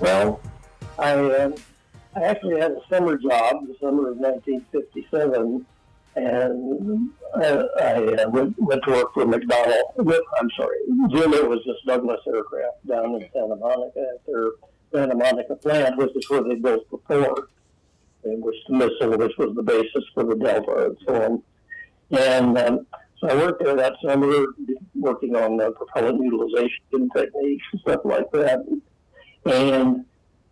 Well, I uh, I actually had a summer job, the summer of 1957, and I, I uh, went, went to work for McDonnell. I'm sorry, Jim, was this Douglas aircraft down in Santa Monica at their Santa Monica plant, which is where they built the Thor, which the missile, which was the basis for the Delta and so on. And um, so I worked there that summer, working on uh, propellant utilization techniques and stuff like that. And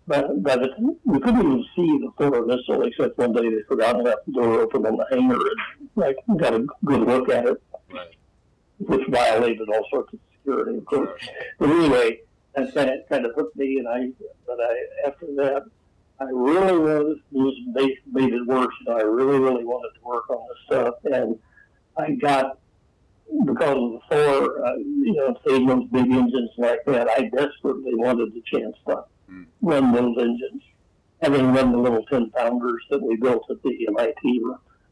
but but it, we couldn't even see the Thor missile except one day they forgot to left the door open on the hangar and like got a good look at it, Right. which violated all sorts of security, of course. But anyway, that kind of kind of hooked me, and I but I after that. I really was, was made, made it worse. Know, I really, really wanted to work on this stuff, and I got because of the Thor, uh, you know, those big engines like that. I desperately wanted the chance to Mm. run those engines. Having run the little ten pounders that we built at the MIT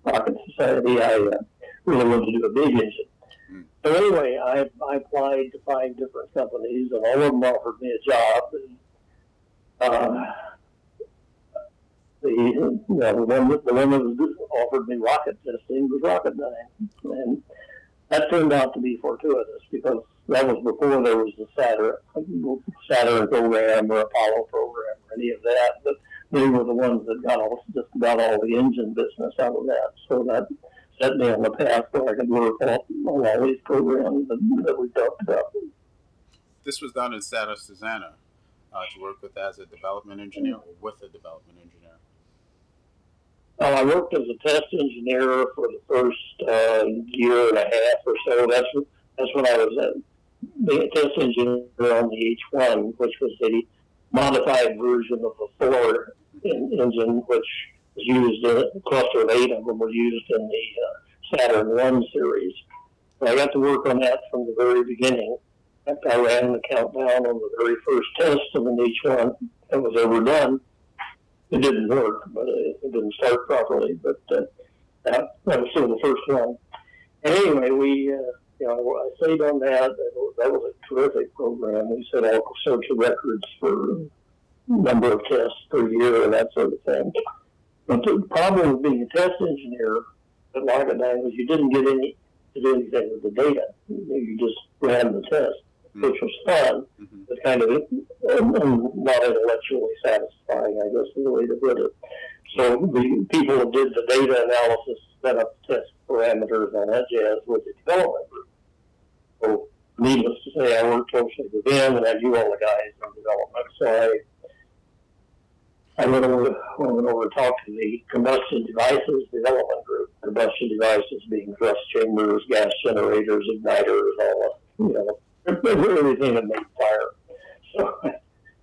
Rocket Society, I uh, really wanted to do a big engine. Mm. So anyway, I, I applied to five different companies, and all of them offered me a job. And, uh, the you know, the one that, the one that was offered me rocket testing was Rocketdyne, and that turned out to be fortuitous because that was before there was the Saturn Saturn program or Apollo program or any of that. But they were the ones that got all just about all the engine business out of that. So that set me on the path where I could work on, all these programs that, that we talked about. This was done in Santa Susana uh, to work with as a development engineer or with a development engineer. Well, I worked as a test engineer for the first uh, year and a half or so. That's that's when I was a the test engineer on the H1, which was a modified version of the Thor en- engine, which was used in a cluster of eight of them were used in the uh, Saturn One series. So I got to work on that from the very beginning. In I ran the countdown on the very first test of an H1 that was ever done it didn't work, but it, it didn't start properly. But uh, that, that was still the first one. And anyway, we, uh, you know, I stayed on that. That was, a terrific program. We set all sorts of records for number of tests per year and that sort of thing. But the problem with being a test engineer at Rocketdyne was you didn't get any to do anything with the data. You just ran the test, which was fun hmm but kind of not intellectually satisfying, I guess is the way to put it. So the people that did the data analysis set up test parameters on that jazz with the development group. So needless to say, I worked closely with them and I knew all the guys in development. So I, I went over, went over and talked to the combustion devices development group. Combustion devices being thrust chambers, gas generators, igniters, all the, you know, everything that made fire. So,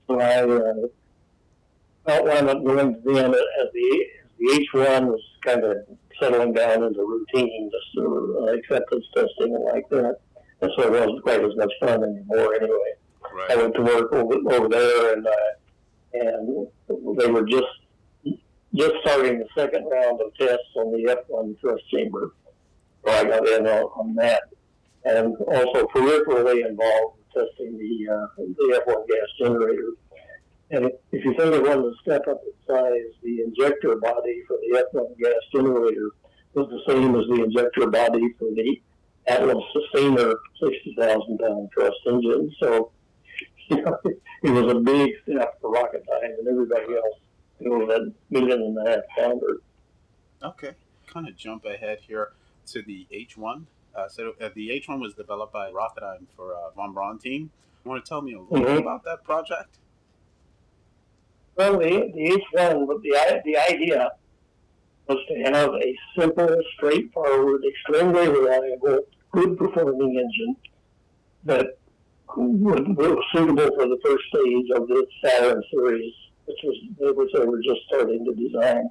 so I uh, outlined up going to them as the as the H1 was kind of settling down into routine, just uh, acceptance testing and like that. And so it wasn't quite as much fun anymore anyway. I went to work over, over there, and uh, and they were just just starting the second round of tests on the F1 thrust chamber. So I got in on, on that, and also peripherally involved with testing the uh, the F1 gas generator. And if you think of one to step up in size, the injector body for the F1 gas generator was the same as the injector body for the Atlas Sustainer 60,000 pound thrust engine. So you know, it was a big step for Rocketdyne and everybody else who had million and a half pounder. Okay. Kind of jump ahead here to the H1. Uh, so uh, the H1 was developed by Rocketdyne for uh, Von Braun team. You want to tell me a little bit Mhm. about that project? Well, the, the H1, but the, the idea was to have a simple, straightforward, extremely reliable, good performing engine that would, was suitable for the first stage of the Saturn series, which was which they were just starting to design.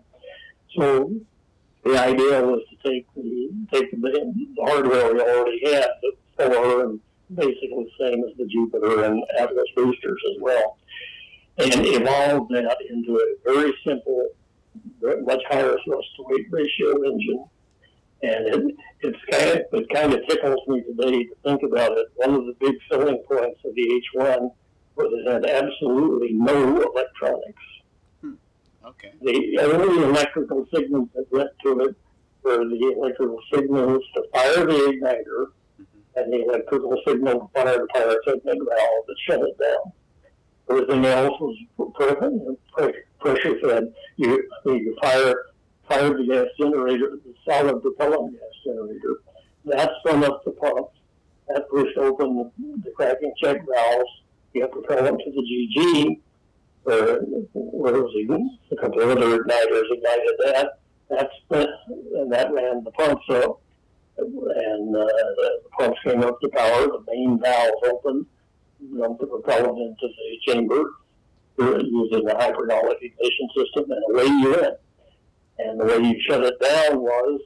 So the idea was to take the take the, hardware we already had, the Thor, and basically the same as the Jupiter and Atlas boosters as well and evolve that into a very simple, much higher thrust to weight ratio engine. And it, it's kind of, it kind of tickles me today to think about it. One of the big selling points of the H1 was it had absolutely no electronics. Okay. The only electrical signals that went to it were the electrical signals to fire the igniter Mhm. and the electrical signal to fire the pyrotechnic valve that shut it down. Everything else was pressure, pressure fed. You, you fire, fire the gas generator, the solid propellant gas generator. That spun up the pumps. That pushed open the, the cracking check valves. You have propellant to the GG, where, where was he? a couple of other igniters ignited that. That spent, and that ran the pumps up. And uh, the pumps came up to power. The main valve opened, dumped the propellant into the chamber uh, using the hydraulic ignition system, and away you went. And the way you shut it down was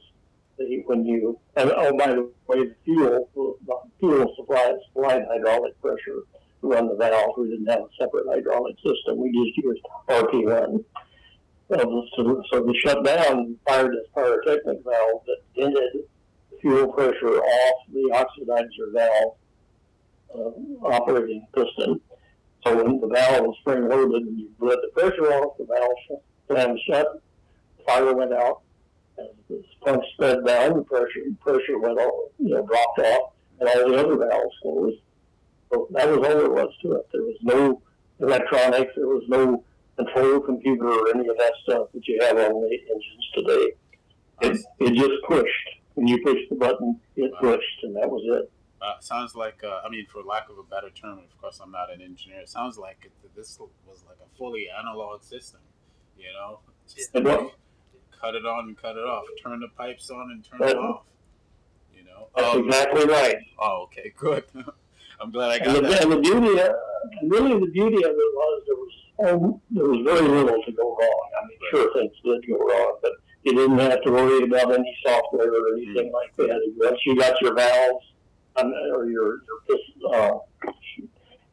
that when you, and oh, by the way, the fuel, the fuel supplied, supplied hydraulic pressure run the valve. We didn't have a separate hydraulic system. We just used RP1. So, so, so the shutdown fired this pyrotechnic valve that ended fuel pressure off the oxidizer valve uh, operating piston. So when the valve was spring loaded and you let the pressure off, the valve slammed shut, fire went out. As the pump sped down, the pressure pressure went all, you know, dropped off, and all the other valves closed. So that was all there was to it. There was no electronics, there was no control computer or any of that stuff that you have on the engines today. It, it just pushed. When you pushed the button, it pushed, and that was it. Uh, sounds like, uh, I mean, for lack of a better term, of course, I'm not an engineer. It sounds like it, this was like a fully analog system. You know, just It cut it on and cut it off, turn the pipes on and turn it off. You know. That's Um, exactly right. oh, okay, good. I'm glad I And got the, that. and the beauty, of, really, the beauty of it was there was um, there was very little to go wrong. I mean, sure things did go wrong, but you didn't have to worry about any software or anything like that. Once you got your valves um, or your your uh,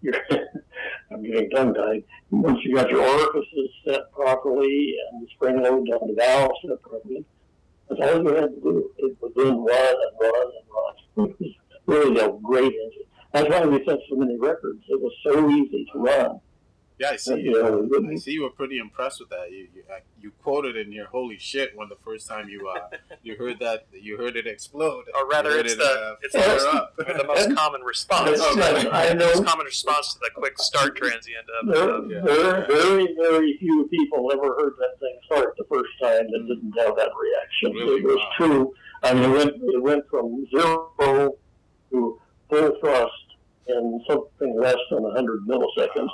your I'm getting tongue tied. Once you got your orifices set properly and the spring loads on the valves set properly, that's all you had to do. It was then run and run and run. It was really a great engine. That's why we set so many records. It was so easy to run. Yeah, I see. Yeah, You, really. I see. You were pretty impressed with that. You you, you quoted in your "Holy shit" when the first time you uh, you heard that you heard it explode. Or rather, it's it, the uh, it's fire the, up. the most common response. Yes, yes, I The know. most common response to the quick start transient of, There, of Yeah. there, very, very few people ever heard that thing start the first time that didn't have that reaction. Really? It was Wow. true. I mean, it went, it went from zero to full thrust in something less than 100 milliseconds.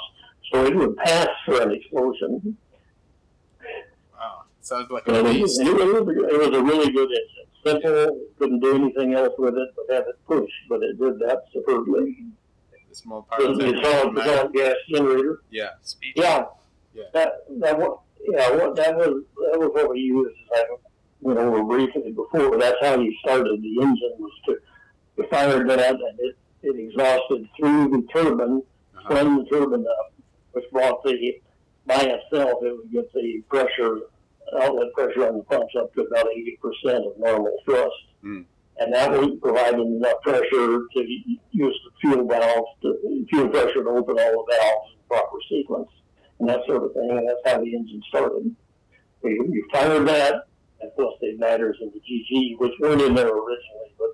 So it would pass for an explosion. Wow, sounds like a it, beast. it, was, it was a really good engine. Simple, couldn't do anything else with it but have it push, but it did that superbly. The small The pyrotechnic solid, igniter. solid gas generator. Yeah. speed. Yeah. Yeah. That that was yeah, what that was that was what we used as I went over briefly before. That's how you started the engine was to, to fire that and it, it exhausted through the turbine, Uh-huh. spun the turbine up, which brought the by itself it would get the pressure outlet pressure on the pumps up to about eighty percent of normal thrust. Hmm. And that would provide enough pressure to use the fuel valves, to, fuel pressure to open all the valves in proper sequence and that sort of thing. And that's how the engine started. We, we fired that, and plus the igniters and the GG, which weren't in there originally, but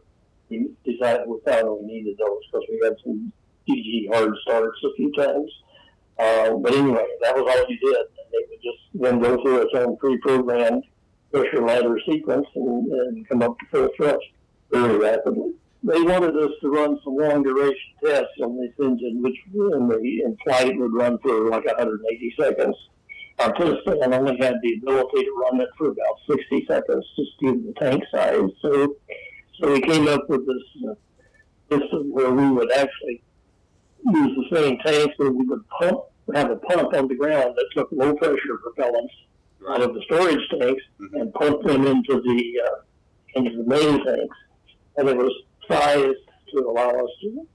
we decided we found we needed those because we had some GG hard starts a few times. Uh, but anyway, that was all you did. They would just then go through its own pre-programmed pressure ladder sequence and, and come up to full thrust very rapidly they wanted us to run some long duration tests on this engine, which in the in flight would run for like 180 seconds. Our test stand only had the ability to run it for about 60 seconds, just due to the tank size. So, so we came up with this uh, system where we would actually use the same tanks, where we would pump, have a pump on the ground that took low pressure propellants out of the storage tanks Mhm. and pump them into the uh, into the main tanks, and it was sized to allow us to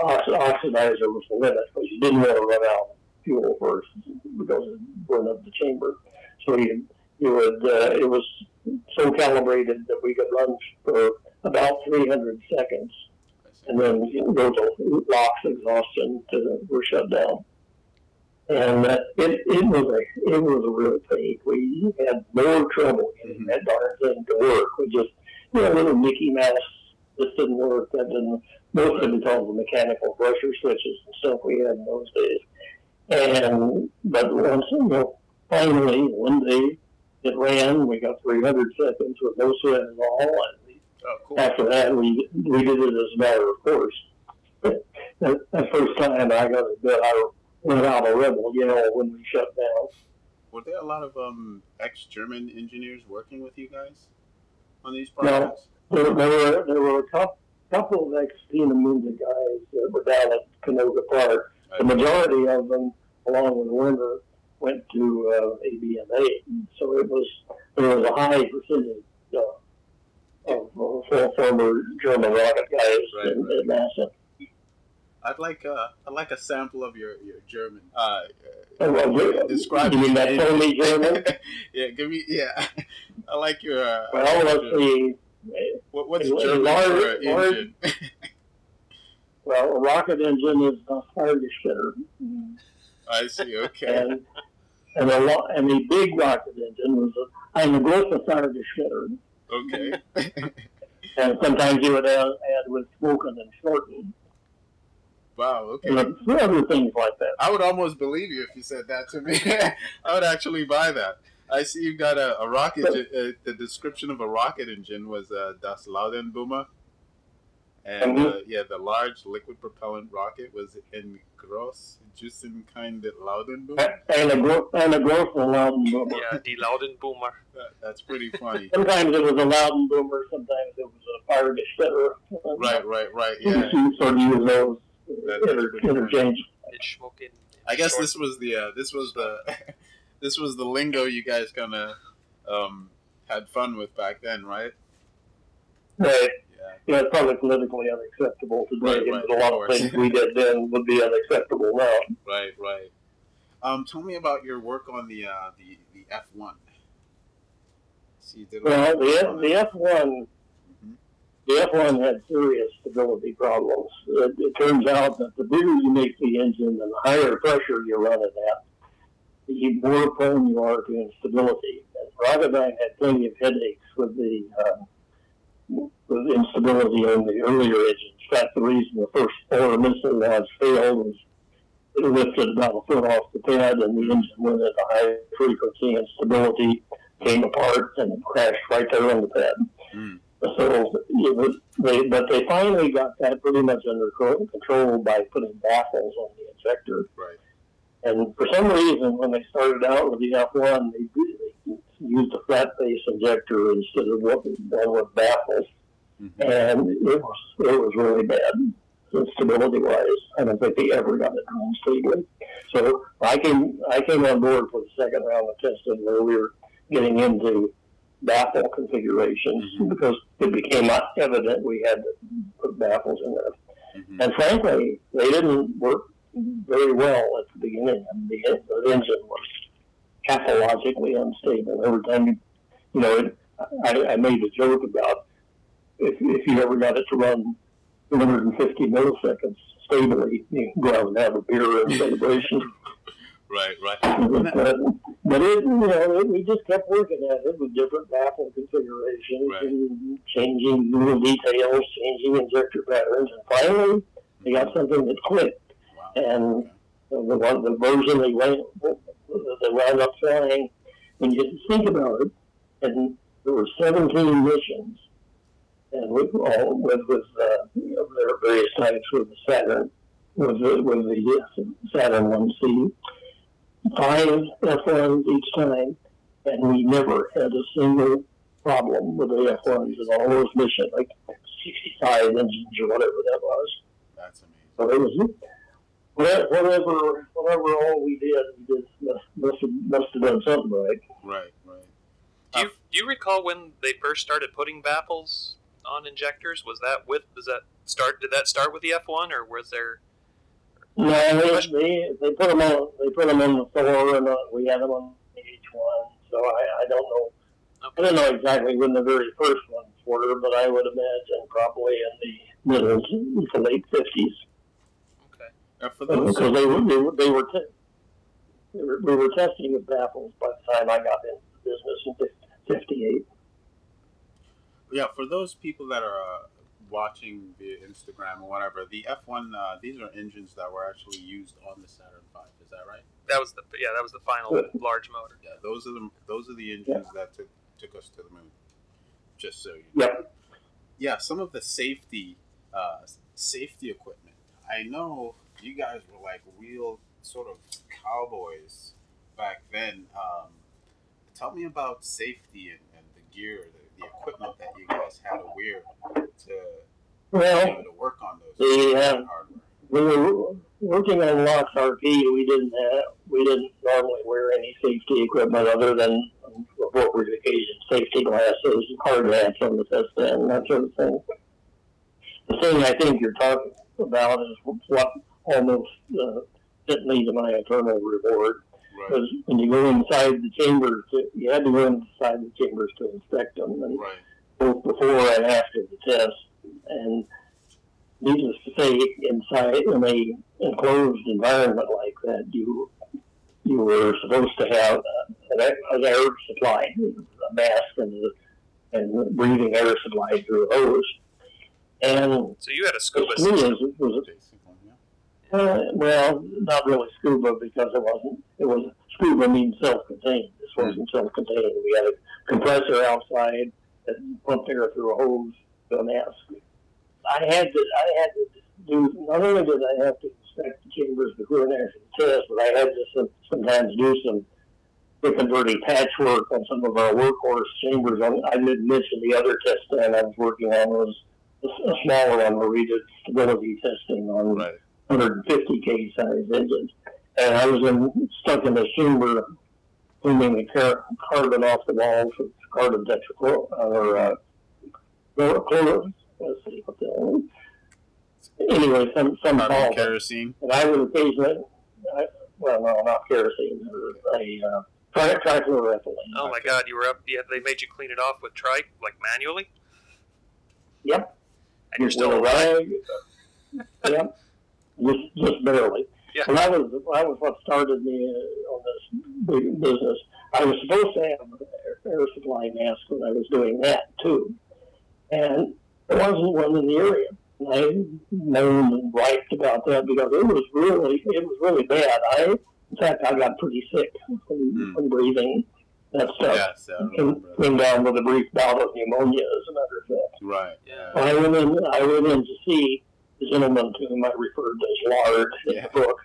ox- oxidizer was the limit because you didn't want to run out of fuel first because it burned up the chamber. So you you would uh, it was so calibrated that we could run for about 300 seconds and then go to LOX exhaustion to we're shut down. and uh, it it was a it was a real pain. We had more trouble getting Mhm. that darn thing to work. We just you know little Mickey Mouse just didn't work. That didn't most of it all the mechanical pressure switches and stuff we had in those days. And but once you know finally one day it ran. We got 300 seconds with no sweat at all, and Oh, cool. after that, we we did it as a matter of course. But that, that first time I got a bit, I went out a rebel, you know, when we shut down. Were there a lot of um, ex-German engineers working with you guys on these No. projects? There, there were there were a couple, couple of ex Munza guys that were down at Canoga Park. The majority of them, along with Wernher, went to uh, ABMA. So it was there was a high percentage uh, of uh, former German rocket guys Right, in, right. at NASA. I'd like uh, I'd like a sample of your, your German. Uh, Oh, well, you- describe you mean that engine. Tony German? yeah, give me. Yeah, I like your. Uh, Well, let's German. see. What, what's a German large- for an large- engine? Well, a rocket engine is a Fahrgesteller, I see. Okay. and and a lo- and a big rocket engine was a eine große Fahrgesteller, Okay. and sometimes you would add, add with spoken and shortened. wow. Okay. and other things like that. I would almost believe you if you said that to me. I would actually buy that. I see you've got a, a rocket. Uh, the description of a rocket engine was uh, Das Laudenboomer. And uh, yeah, the large liquid propellant rocket was in Gross Jusenkind Laudenboomer. And a gro- and a große Laudenboomer. Yeah, the Laudenboomer. That, that's pretty funny. Sometimes it was a Laudenboomer, sometimes it was a Fahrgesteller. right, right, right. You Yeah. can sort of use those That- that's inter- pretty funny. interchange. It's smoking. I guess this was the uh, this was the this was the lingo you guys kind of um, had fun with back then, right? Right. Yeah. Yeah, it's probably politically unacceptable today, Right, right, but a lot of of things we did then would be unacceptable now. Right, right. Um, tell me about your work on the uh, the the F one. See, you did a lot Well, the F, the F one. Mhm. the F one had serious stability problems. It, it turns out that the bigger you make the engine and the higher pressure you run it at, the more prone you are to instability. And Rocketdyne had plenty of headaches with the uh, with instability on the earlier engines. In fact, the reason the first Thor missile launch failed was it lifted about a foot off the pad and the engine went at a high frequency and stability came apart and crashed right there on the pad. Mm. So it was, they, but they finally got that pretty much under control by putting baffles on the injector. Right. And for some reason, when they started out with the F1, they, they used a flat base injector instead of what one with baffles, Mhm. and it was it was really bad stability wise. I don't think they ever got it run stably. So I came I came on board for the second round of testing where we were getting into baffle configurations Mhm. because it became evident we had to put baffles in there. Mhm. And frankly, they didn't work very well at the beginning. I mean, the, the engine was pathologically unstable. Every time, you, you know, it, I, I made a joke about if, if you ever got it to run 250 milliseconds stably, you can go out and have a beer and celebration. Right, right. but, but it, you know, it, we just kept working at it with different baffle configurations Right. and changing little details, changing injector patterns, and finally they got something that clicked. Wow. And Okay. the one, the version they went, they wound up flying. When you think about it, and there were 17 missions, and with all with with uh, you know, their various types with the Saturn, with the, with the Saturn One C, five F1s each time, and we never had a single problem with the F1s in all those missions, like 65 engines or whatever that was. That's amazing. So it was whatever, whatever, whatever all we did, we did must, must, have, must have done something right. Right, right. Do you, do you recall when they first started putting baffles on injectors? Was that with does that start? Did that start with the F one, or was there? No, they, they, they put them on, they put them on the Thor, and uh, we had them on the H one. So I, I don't know, I don't know exactly when the very first ones were, but I would imagine probably in the middle to late fifties Uh, for those because they were they were, they were t- we were, we were testing with baffles by the time I got into the business in 58. Yeah, for those people that are uh, watching via Instagram or whatever, the F1 uh, these are engines that were actually used on the Saturn V. Is that right? That was the yeah, that was the final large motor. Yeah, those are the those are the engines that took took us to the moon. Just so you know. Yep. Yeah, some of the safety uh, safety equipment. I know you guys were like real sort of cowboys back then. Um, tell me about safety and, and the gear, the, the equipment that you guys had to wear to be Well, able to work on those the, uh, hardware. we were working on LOX RP. We didn't have, we didn't normally wear any safety equipment other than appropriate occasion safety glasses, hard hats on the test stand, that sort of thing. The thing I think you're talking about is what almost uh, sent me to my eternal reward. Right, Because when you go inside the chambers, you had to go inside the chambers to inspect them, and right, both before and after the test. And needless to say, inside in a enclosed environment like that, you you were supposed to have an, air- an air supply, a mask, and and breathing air supply through a hose. And So you had a scuba to me, system. it was basically, yeah. Uh, well, not really scuba because it wasn't. It was scuba means self-contained. This wasn't self-contained. We had a compressor outside that pumped air through a hose to a mask. I had to. I had to do. Not only did I have to inspect the chambers before after the test, but I had to some, sometimes do some and dirty patchwork on some of our workhorse chambers. I, I didn't mention the other test stand I was working on was a smaller one where we did stability testing on Right. 150 k size engines, and I was in, stuck in the chamber cleaning the car- carbon off the walls with carbon tetrachlor or uh, chlor- let's see what the hell. Anyway, some some Carbon solvent. kerosene. and I would occasionally, I, well, no, not kerosene, or a uh, tri- trichloroethylene. Oh my God, you were up. Yeah, they made you clean it off with trike, like manually. Yep. And you're still alive. rag. yep. Just, just barely. Yeah. And that was that was what started me uh, on this big business. I was supposed to have an air, supply mask when I was doing that too, and there wasn't one in the area. And I moaned and griped about that because it was really it was really bad. I in fact I got pretty sick from, Hmm. from breathing that stuff. Yes, I Came, came down with a brief bout of pneumonia, as a matter of fact. Right. Yeah. I went in. I went in to see gentleman to whom I referred as Lard in the book.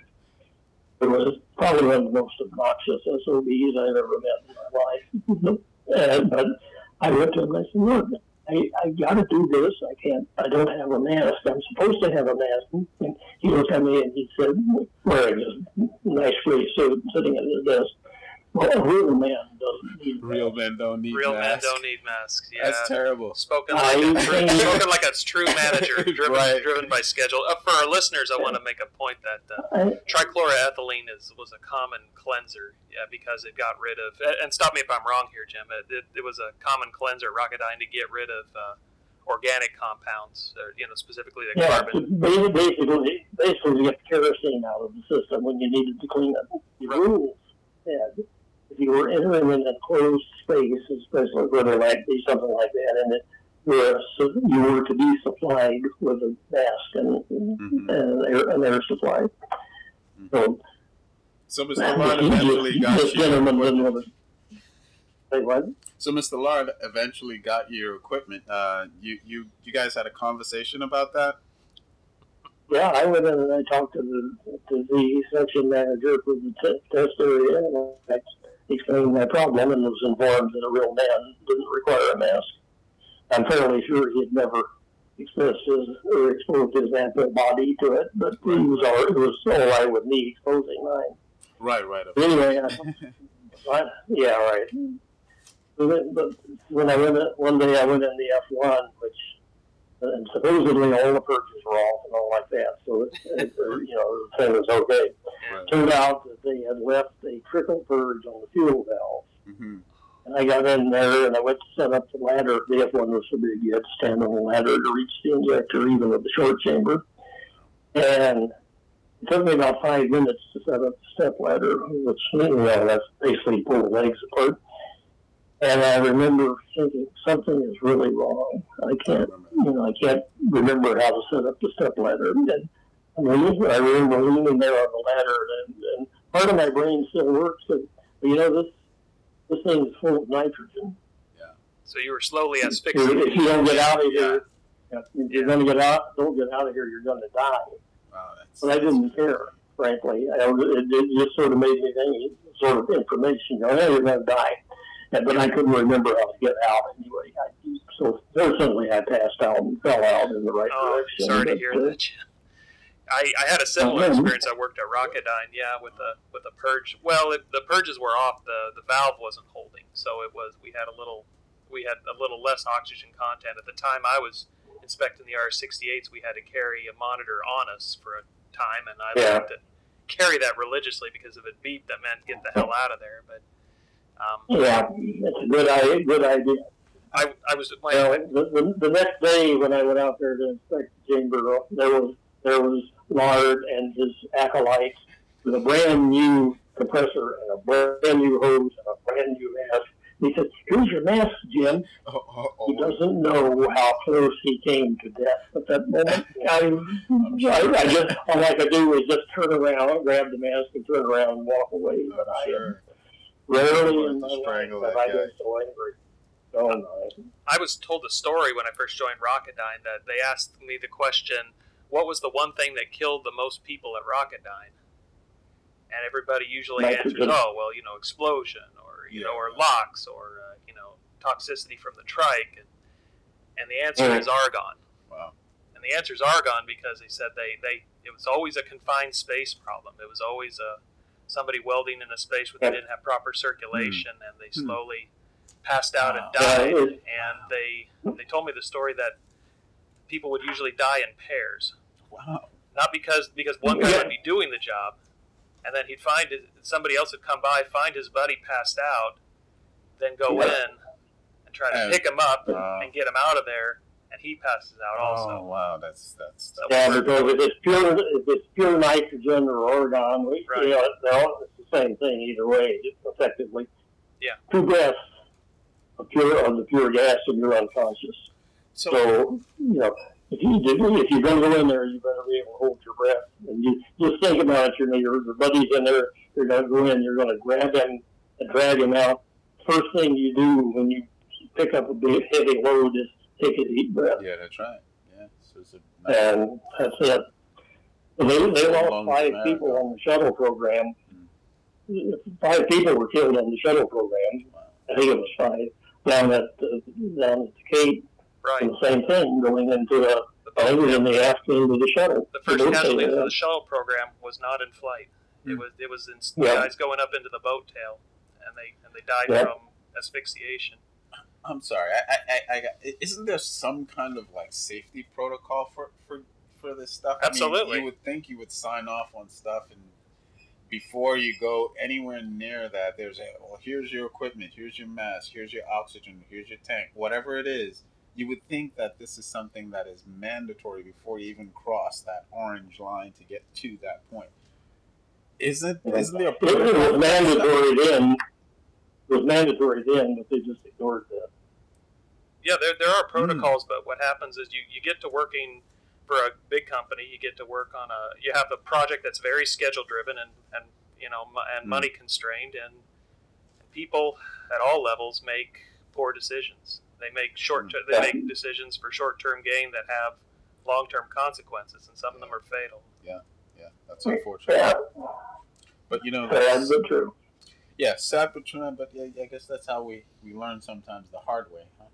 It was probably one of the most obnoxious SOBs I've ever met in my life. Mm-hmm. and, but I went to him and I said, "Look, I, I got to do this. I can't. I don't have a mask. I'm supposed to have a mask." And he looked at me and he said, wearing his nice gray suit, sitting at his desk, "Well, a real man doesn't need Real men don't need Real men masks. don't need masks. Yeah. That's terrible. Spoken like, a true, spoken like a true manager, driven, Right. driven by schedule. Uh, for our listeners, I want to make a point that uh, trichloroethylene is was a common cleanser, yeah, because it got rid of. and- And stop me if I'm wrong here, Jim. It, it, it was a common cleanser, Rocketdyne, to get rid of uh, organic compounds, or, you know, specifically the Yeah, carbon. ba- basically, basically to get kerosene out of the system when you needed to clean it. The Right. rules said if you were entering in a closed space, especially whether it might be something like that, and it were so you were to be supplied with a mask and, Mhm. and air, an air supply. So So Mr. Lard eventually got you. gentleman didn't want to say what? So Mr. Lard eventually got your equipment. Uh, you you you guys had a conversation about that. Yeah, I went in and I talked to the to the section manager for the t- test area, and I explained my problem and was informed that a real man didn't require a mask. I'm fairly sure he had never expressed his or exposed his ample body to it, but he was all, it was all I would need exposing mine. Right, right. Anyway, I, I, yeah, right. But, when I went one day, I went in the F1, which and supposedly all the purges were off and all like that, so it, it, you know the thing was okay. right. Turned out that they had left a trickle purge on the fuel valve, hmm and I got in there and I went to set up the ladder. The F1 was so big you had to stand on the ladder to reach the injector, even with the short chamber. And It took me about five minutes to set up the step ladder, which know that's basically pull the legs apart. And I remember thinking something is really wrong. I can't, you know, I can't remember how to set up the step ladder. And I, mean, I remember leaning there on the ladder, and, and part of my brain still works. And you know, this this thing is full of nitrogen. Yeah. So you were slowly asphyxiating. If you don't get out of here, yeah. you're going to get out, don't get out of here. You're going to die. Wow, that's, But I didn't care, frankly. I, it, it just sort of made me think, sort of information. You know, hey, you're going to die. And, but I couldn't remember how to get out anyway. I, so fortunately, I passed out and fell out in the right Oh, direction. sorry to hear uh, that. I, I had a similar yeah. experience. I worked at Rocketdyne, yeah, with the with the purge. Well, it, the purges were off. the The valve wasn't holding, so it was. We had a little, we had a little less oxygen content at the time. I was inspecting the R68s. We had to carry a monitor on us for a time, and I Yeah. liked to carry that religiously because if it beeped, that meant get the hell out of there. But um, Yeah, it's a good idea. Good idea. I, I was at my, Well, the, the, the next day when I went out there to inspect the chamber, there was there was Lard and his acolytes with a brand new compressor and a brand new hose and a brand new mask. He said, "Here's your mask, Jim." oh, oh, He oh, doesn't know how close he came to death at that moment. I, I, I just all I could do was just turn around, grab the mask, and turn around and walk away. But I'm I sure. Rarely in my life have I been so angry. Oh no. I was told a story when I first joined Rocketdyne that they asked me the question, "What was the one thing that killed the most people at Rocketdyne?" And everybody usually answers, "Oh, well, you know, explosion, or you know, or LOX, or uh, you know, toxicity from the trike." And, and the answer Mm. is argon. Wow. And the answer is argon because they said they, they it was always a confined space problem. It was always a somebody welding in a space where they didn't have proper circulation, and they Hmm. slowly passed out Wow. and died. Yeah, and they they told me the story that people would usually die in pairs, Wow. not because because one guy Yeah. would be doing the job, and then he'd find it, somebody else would come by, find his buddy passed out, then go Yeah. in and try to And- pick him up Uh, and get him out of there, and he passes out oh, wow. That's, that's, So- Yeah, because if it's pure, if it's pure nitrogen or argon, we, Right. you know, all, it's the same thing either way, just effectively. Yeah. Two breaths of pure of the pure gas, and you're unconscious. so, So, you know, if you do, if you're going to go in there, you better be able to hold your breath. And you just think about it. You know, your, your buddy's in there. You're going to go in. You're going to grab him and drag him out. First thing you do when you pick up a big heavy load is take a deep breath, yeah, that's right. Yeah. So it's a and that's it. They, they lost five people on the shuttle program. Five people were killed on the shuttle program. wow. I think it was five down at uh, down at the Cape. Right. And the same thing going into the The, I was in the afternoon of the shuttle. the first casualty of the shuttle program was not in flight. It Hmm. was it was in, Yeah. guys going up into the boat tail, and they and they died Yeah. from asphyxiation. I'm sorry. I, I, I, I got, isn't there some kind of like safety protocol for for for this stuff? I mean, Absolutely. you would think you would sign off on stuff and before you go anywhere near that, there's a well, here's your equipment, here's your mask, here's your oxygen, here's your tank, whatever it is. You would think that this is something that is mandatory before you even cross that orange line to get to that point. Isn't isn't there a It, it protocol? mandatory then. It was mandatory then, but they just ignored that. Yeah, there, there Hmm. are protocols, but what happens is you, you get to working for a big company. You get to work on a you have a project that's very schedule driven and, and you know and Hmm. money constrained, and, and people at all levels make poor decisions. They make short Hmm. they make decisions for short term gain that have long term consequences, and some of them are fatal. Yeah, yeah, that's unfortunate. Yeah, But you know, sad that's, but true. Yeah, sad but true. But yeah, I guess that's how we we learn sometimes the hard way. Huh?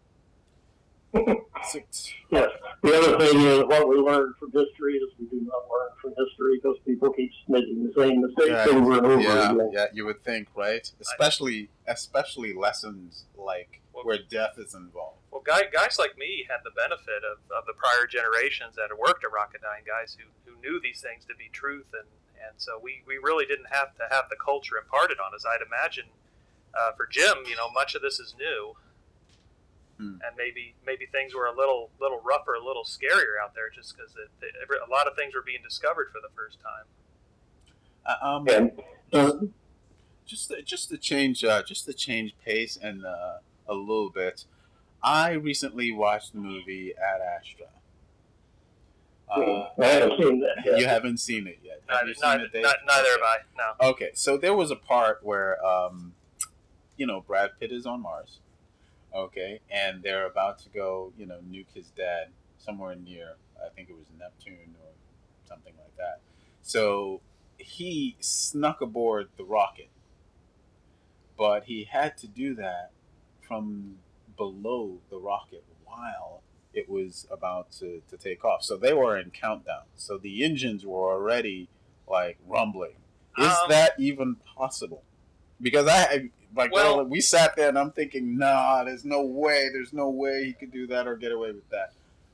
Six. Yes. The other thing is what we learn from history is we do not learn from history because people keep making the same mistakes Yeah, over and over Yeah, again. yeah, you would think, right? Especially, especially lessons like where death is involved. Well, guy, guys like me had the benefit of, of the prior generations that had worked at Rocketdyne, guys who, who knew these things to be truth, and, and so we, we really didn't have to have the culture imparted on us. I'd imagine uh, for Jim, you know, much of this is new, Hmm. and maybe maybe things were a little little rougher, a little scarier out there, just because a lot of things were being discovered for the first time. Uh, um, And uh, just to, just to change uh, just to change pace and uh, a little bit. I recently watched the movie Ad Astra. Uh, I haven't seen that yet. you haven't seen it yet. Have Not, you seen not, it, not, neither have I. No. Okay, so there was a part where, um, you know, Brad Pitt is on Mars. Okay, and they're about to go, you know, nuke his dad somewhere near, I think it was Neptune or something like that. So he snuck aboard the rocket, but he had to do that from below the rocket while it was about to, to take off. So they were in countdown. So the engines were already like rumbling. Is Um, that even possible? Because I, I like Well- well, we sat there and I'm thinking, nah, there's no way, there's no way he could do that or get away with that.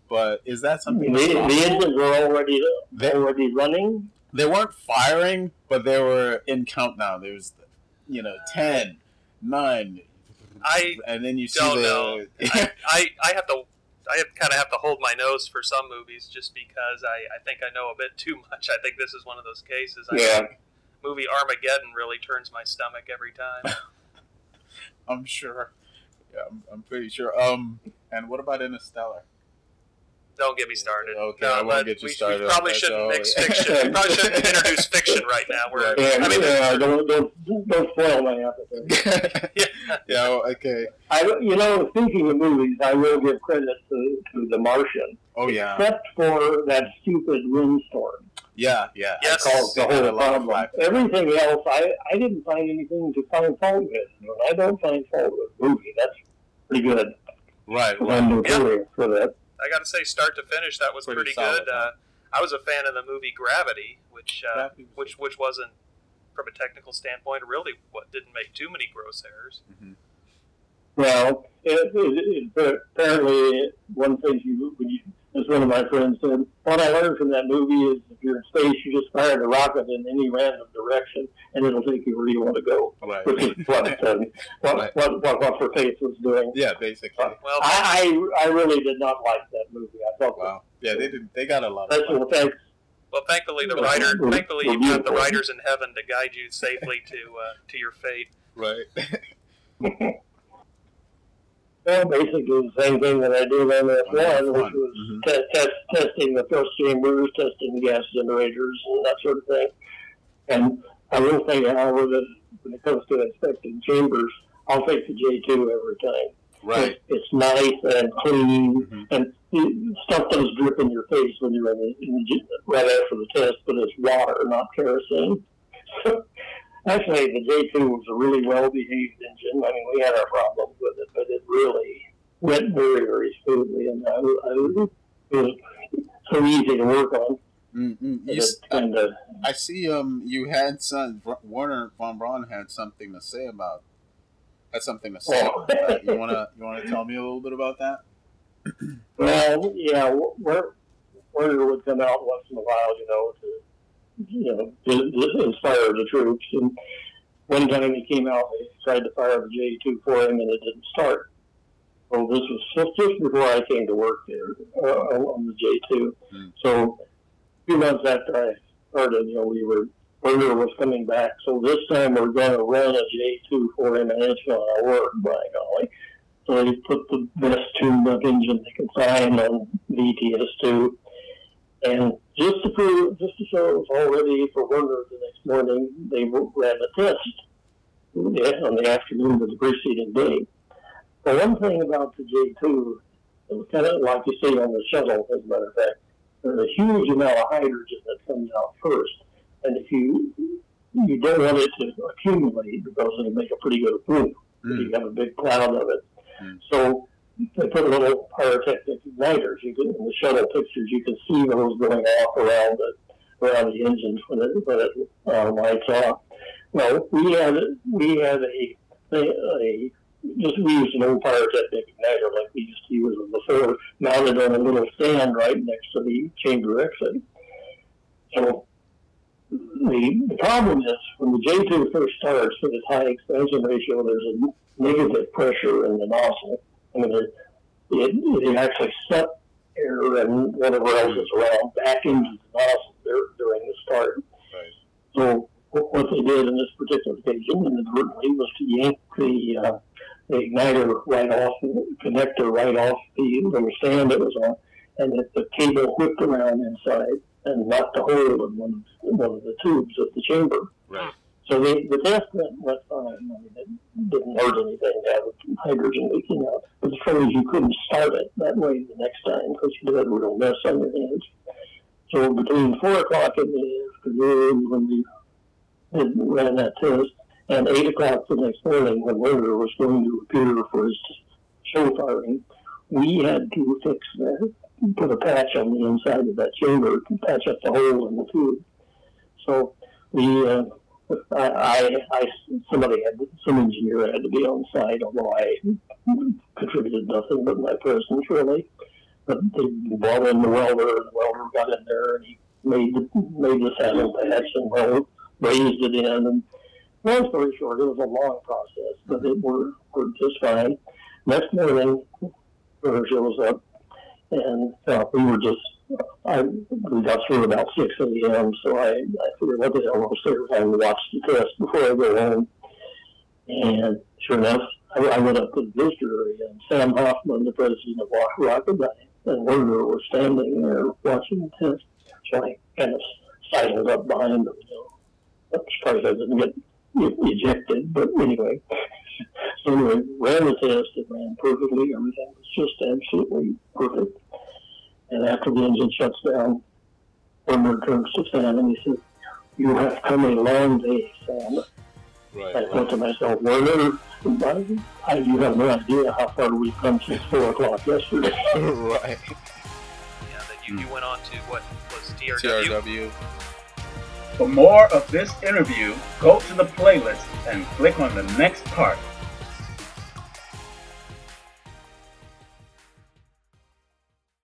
But is that something? the that's possible? engines were already They, already running. they weren't firing, but they were in countdown. There's, you know, 10, 9, I and then you see don't the. know. I, I, I have to. I have, kind of have to hold my nose for some movies just because I, I think I know a bit too much. I think this is one of those cases. I Yeah. think movie Armageddon really turns my stomach every time. I'm sure. Yeah, I'm, I'm pretty sure. Um, and what about Interstellar? Don't get me started. Okay, no, I won't get you we, started we probably shouldn't so- mix fiction. We probably shouldn't introduce fiction right now. We're, Yeah, I mean, uh, don't, don't don't spoil my appetite. yeah, yeah. Okay. I, you know, speaking of movies, I will give credit to, to The Martian, Oh yeah. except for that stupid windstorm. Yeah. Yeah. Yes. Caused the They had a whole lot of problem. Everything else, I, I didn't find anything to find fault with. When I don't find fault with a movie, that's pretty good. Right. I'm Right. notorious for that. I got to say, start to finish, that was Pretty pretty, solid, good. huh? Uh, I was a fan of the movie Gravity, which uh, Gravity was which which wasn't from a technical standpoint really what didn't make too many gross errors. Mhm. Well, it, it, it, apparently, one thing you, when you, as one of my friends said, what I learned from that movie is if you're in space, you just fire the rocket in any random direction, and it'll take you where you want to go. Right. Which is what um, what, Right. what what what for Faith was doing. Yeah. Basically. Well, I, I I really did not like that movie. I thought Wow. Yeah. They did. They got a lot of. special effects. well, thankfully the Yeah. writer, Well, thankfully you've got the writers in heaven to guide you safely to uh, to your fate. Right. Well, basically the same thing that I did on that one, which Fun. was Mhm. te- test, testing the thrust chambers, testing the gas generators, and that sort of thing. And I will say, however, that when it comes to inspecting chambers, I'll take the J2 every time. Right. It's, it's nice and clean, Mhm. and the stuff doesn't drip in your face when you're in the, in the, right after the test, but it's water, not kerosene. Actually, the J2 was a really well-behaved engine. I mean, we had our problems with it, but it really went very, very smoothly, and I, I, it was so easy to work on. Mm-mm. You And s- it kind of I see. Um, you had some. Wernher von Braun had something to say about. Had something to say. Oh. About. You wanna you wanna tell me a little bit about that? Well, yeah, Wernher would come out once in a while, you know, to you know inspire the troops. And one time he came out, they tried to fire the J two for him, and it didn't start. Well, this was just, before I came to work there uh, on the J two. Hmm. So a few months after I started, you know, we were Wernher was coming back. So this time we're going to run a J two for him, and it's going to work, by golly. So they put the best tuned up engine they could find on VTS2. And just to prove, just to show it was all ready for Wernher the next morning, they ran a test on the afternoon of the preceding day. But one thing about the J2, it was kind of like you see on the shuttle, as a matter of fact, there's a huge amount of hydrogen that comes out first. And if you you don't want it to accumulate because it'll make a pretty good proof. Mm. You have a big cloud of it. Mm. So they put little pyrotechnic igniters. You can, in the shuttle pictures, you can see those going off around the around the engines when it when it uh, lights off. Well, we had we had a, a, a just we used an old pyrotechnic igniter like we used to use them before, mounted on a little stand right next to the chamber exit. So the, the problem is when the J2 first starts with its high expansion ratio, there's a negative pressure in the nozzle. I mean, it, it, it actually sucks air and whatever else is around back into the nozzle dur- during the start. Right. So what they did in this particular occasion inadvertently was to yank the, uh, the igniter right off, the connector right off the little stand it was on, and that the cable whipped around inside and knocked a hole in one of, one of the tubes of the chamber. Right. So the, the test went, went fine. I mean, it didn't hurt anything to have hydrogen leaking out. But the trouble is you couldn't start it that way the next time because you had a real mess on your hands. So between 4 o'clock in the afternoon when we did, ran that test and 8 o'clock the next morning when Wernher was going to appear for his show firing, we had to fix that, put a patch on the inside of that chamber to patch up the hole in the tube. So we, uh, I, I, I, somebody had, some engineer had to be on site, although I contributed nothing but my presence really. But they brought in the welder, and the welder got in there and he made the, made the saddle patch and well, raised it in. And long story short, it was a long process, but it worked, worked just fine. Next morning, Wernher shows up and uh, we were just I got through about six a.m. So I, I figured, what the hell, I'll stay and watch the test before I go home. And sure enough, I, I went up to the visitor area, and Sam Hoffman, the president of Rocketdyne, and Wernher were standing there watching the test. So I kind of sidled up behind them. Know, I'm surprised I didn't get ejected, but anyway. so anyway, ran the test. It ran perfectly. Everything was just absolutely perfect. And after the engine shuts down, Wernher turns to Sam and he says, You have come a long day, Sam. Right. I thought to myself, Wernher, I, you have no idea how far we've come since 4 o'clock yesterday. right. Yeah, that you, you went on to what was TRW. TRW. For more of this interview, go to the playlist and click on the next part